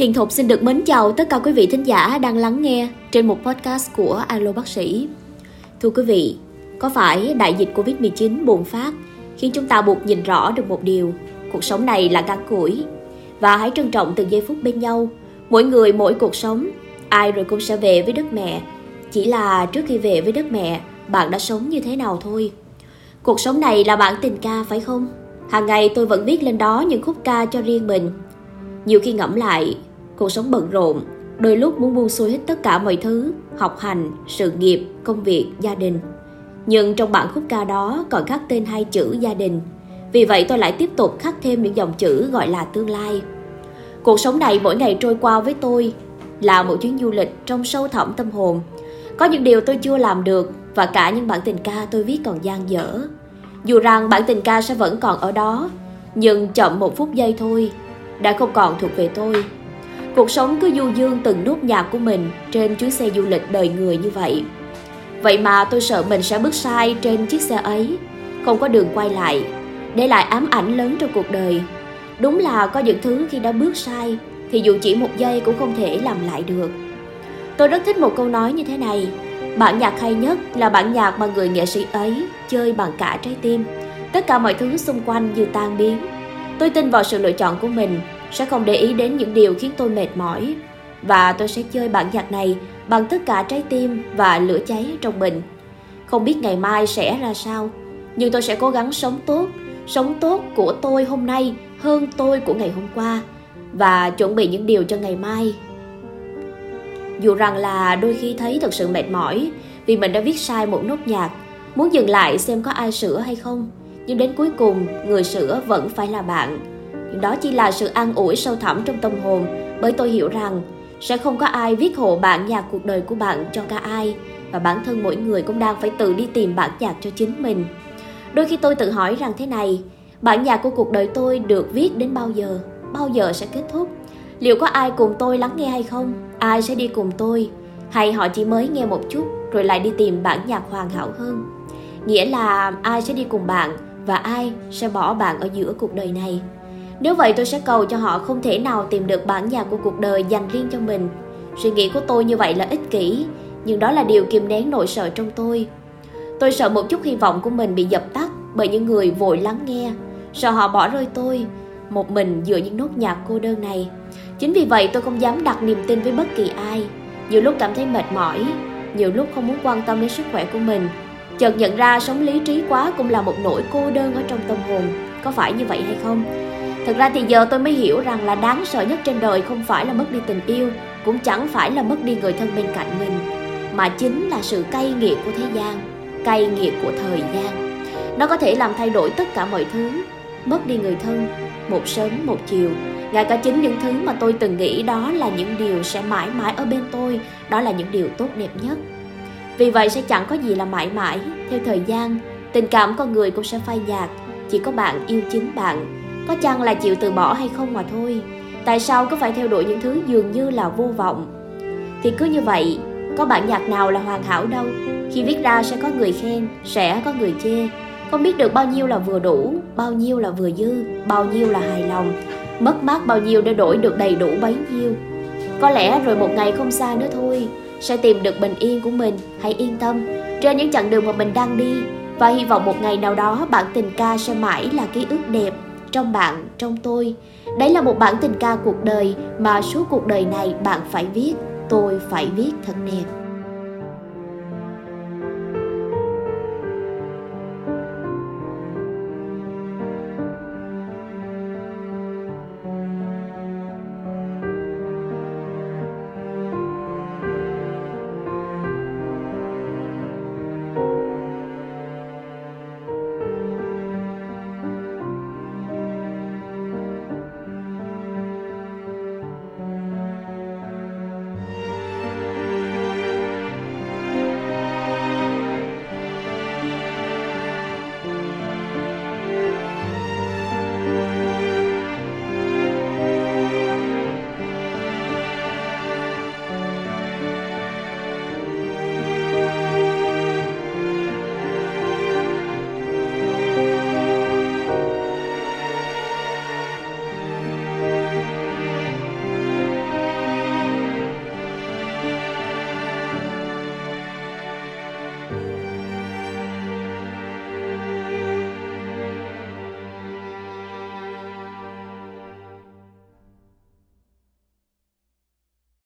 Hiền Thục xin được mến chào tất cả quý vị thính giả đang lắng nghe trên một podcast của Alo Bác sĩ. Thưa quý vị, có phải đại dịch Covid-19 bùng phát khiến chúng ta buộc nhìn rõ được một điều, cuộc sống này là ngắn củi và hãy trân trọng từng giây phút bên nhau. Mỗi người mỗi cuộc sống, ai rồi cũng sẽ về với đất mẹ. Chỉ là trước khi về với đất mẹ, bạn đã sống như thế nào thôi. Cuộc sống này là bản tình ca phải không? Hàng ngày tôi vẫn viết lên đó những khúc ca cho riêng mình. Nhiều khi ngẫm lại, cuộc sống bận rộn, đôi lúc muốn buông xuôi hết tất cả mọi thứ, học hành, sự nghiệp, công việc, gia đình. Nhưng trong bản khúc ca đó còn khắc tên hai chữ gia đình. Vì vậy tôi lại tiếp tục khắc thêm những dòng chữ gọi là tương lai. Cuộc sống này mỗi ngày trôi qua với tôi là một chuyến du lịch trong sâu thẳm tâm hồn. Có những điều tôi chưa làm được và cả những bản tình ca tôi viết còn dang dở. Dù rằng bản tình ca sẽ vẫn còn ở đó, nhưng chậm một phút giây thôi, đã không còn thuộc về tôi. Cuộc sống cứ du dương từng nốt nhạc của mình trên chuyến xe du lịch đời người như vậy. Vậy mà tôi sợ mình sẽ bước sai trên chiếc xe ấy, không có đường quay lại, để lại ám ảnh lớn trong cuộc đời. Đúng là có những thứ khi đã bước sai thì dù chỉ một giây cũng không thể làm lại được. Tôi rất thích một câu nói như thế này, bản nhạc hay nhất là bản nhạc mà người nghệ sĩ ấy chơi bằng cả trái tim. Tất cả mọi thứ xung quanh như tan biến. Tôi tin vào sự lựa chọn của mình, sẽ không để ý đến những điều khiến tôi mệt mỏi. Và tôi sẽ chơi bản nhạc này bằng tất cả trái tim và lửa cháy trong mình. Không biết ngày mai sẽ ra sao, nhưng tôi sẽ cố gắng sống tốt, sống tốt của tôi hôm nay hơn tôi của ngày hôm qua và chuẩn bị những điều cho ngày mai. Dù rằng là đôi khi thấy thật sự mệt mỏi vì mình đã viết sai một nốt nhạc, muốn dừng lại xem có ai sửa hay không, nhưng đến cuối cùng người sửa vẫn phải là bạn. Đó chỉ là sự an ủi sâu thẳm trong tâm hồn bởi tôi hiểu rằng sẽ không có ai viết hộ bản nhạc cuộc đời của bạn cho cả ai và bản thân mỗi người cũng đang phải tự đi tìm bản nhạc cho chính mình. Đôi khi tôi tự hỏi rằng thế này, bản nhạc của cuộc đời tôi được viết đến bao giờ? Bao giờ sẽ kết thúc? Liệu có ai cùng tôi lắng nghe hay không? Ai sẽ đi cùng tôi? Hay họ chỉ mới nghe một chút rồi lại đi tìm bản nhạc hoàn hảo hơn? Nghĩa là ai sẽ đi cùng bạn và ai sẽ bỏ bạn ở giữa cuộc đời này? Nếu vậy tôi sẽ cầu cho họ không thể nào tìm được bản nhạc của cuộc đời dành riêng cho mình. Suy nghĩ của tôi như vậy là ích kỷ, nhưng đó là điều kiềm nén nỗi sợ trong tôi. Tôi sợ một chút hy vọng của mình bị dập tắt bởi những người vội lắng nghe, sợ họ bỏ rơi tôi, một mình giữa những nốt nhạc cô đơn này. Chính vì vậy tôi không dám đặt niềm tin với bất kỳ ai. Nhiều lúc cảm thấy mệt mỏi, nhiều lúc không muốn quan tâm đến sức khỏe của mình. Chợt nhận ra sống lý trí quá cũng là một nỗi cô đơn ở trong tâm hồn. Có phải như vậy hay không? Thực ra thì giờ tôi mới hiểu rằng là đáng sợ nhất trên đời không phải là mất đi tình yêu, cũng chẳng phải là mất đi người thân bên cạnh mình, mà chính là sự cay nghiệt của thế gian, cay nghiệt của thời gian. Nó có thể làm thay đổi tất cả mọi thứ, mất đi người thân, một sớm một chiều. Ngay cả chính những thứ mà tôi từng nghĩ đó là những điều sẽ mãi mãi ở bên tôi, đó là những điều tốt đẹp nhất. Vì vậy sẽ chẳng có gì là mãi mãi, theo thời gian, tình cảm con người cũng sẽ phai nhạt, chỉ có bạn yêu chính bạn có chăng là chịu từ bỏ hay không mà thôi. Tại sao cứ phải theo đuổi những thứ dường như là vô vọng? Thì cứ như vậy, Có bản nhạc nào là hoàn hảo đâu. Khi viết ra sẽ có người khen, Sẽ có người chê. Không biết được bao nhiêu là vừa đủ, Bao nhiêu là vừa dư, Bao nhiêu là hài lòng. Mất mát bao nhiêu để đổi được đầy đủ bấy nhiêu. Có lẽ rồi một ngày không xa nữa thôi, Sẽ tìm được bình yên của mình, Hãy yên tâm. Trên những chặng đường mà mình đang đi, Và hy vọng một ngày nào đó bản tình ca sẽ mãi là ký ức đẹp trong bạn, trong tôi. Đấy là một bản tình ca cuộc đời mà suốt cuộc đời này bạn phải viết, tôi phải viết thật đẹp.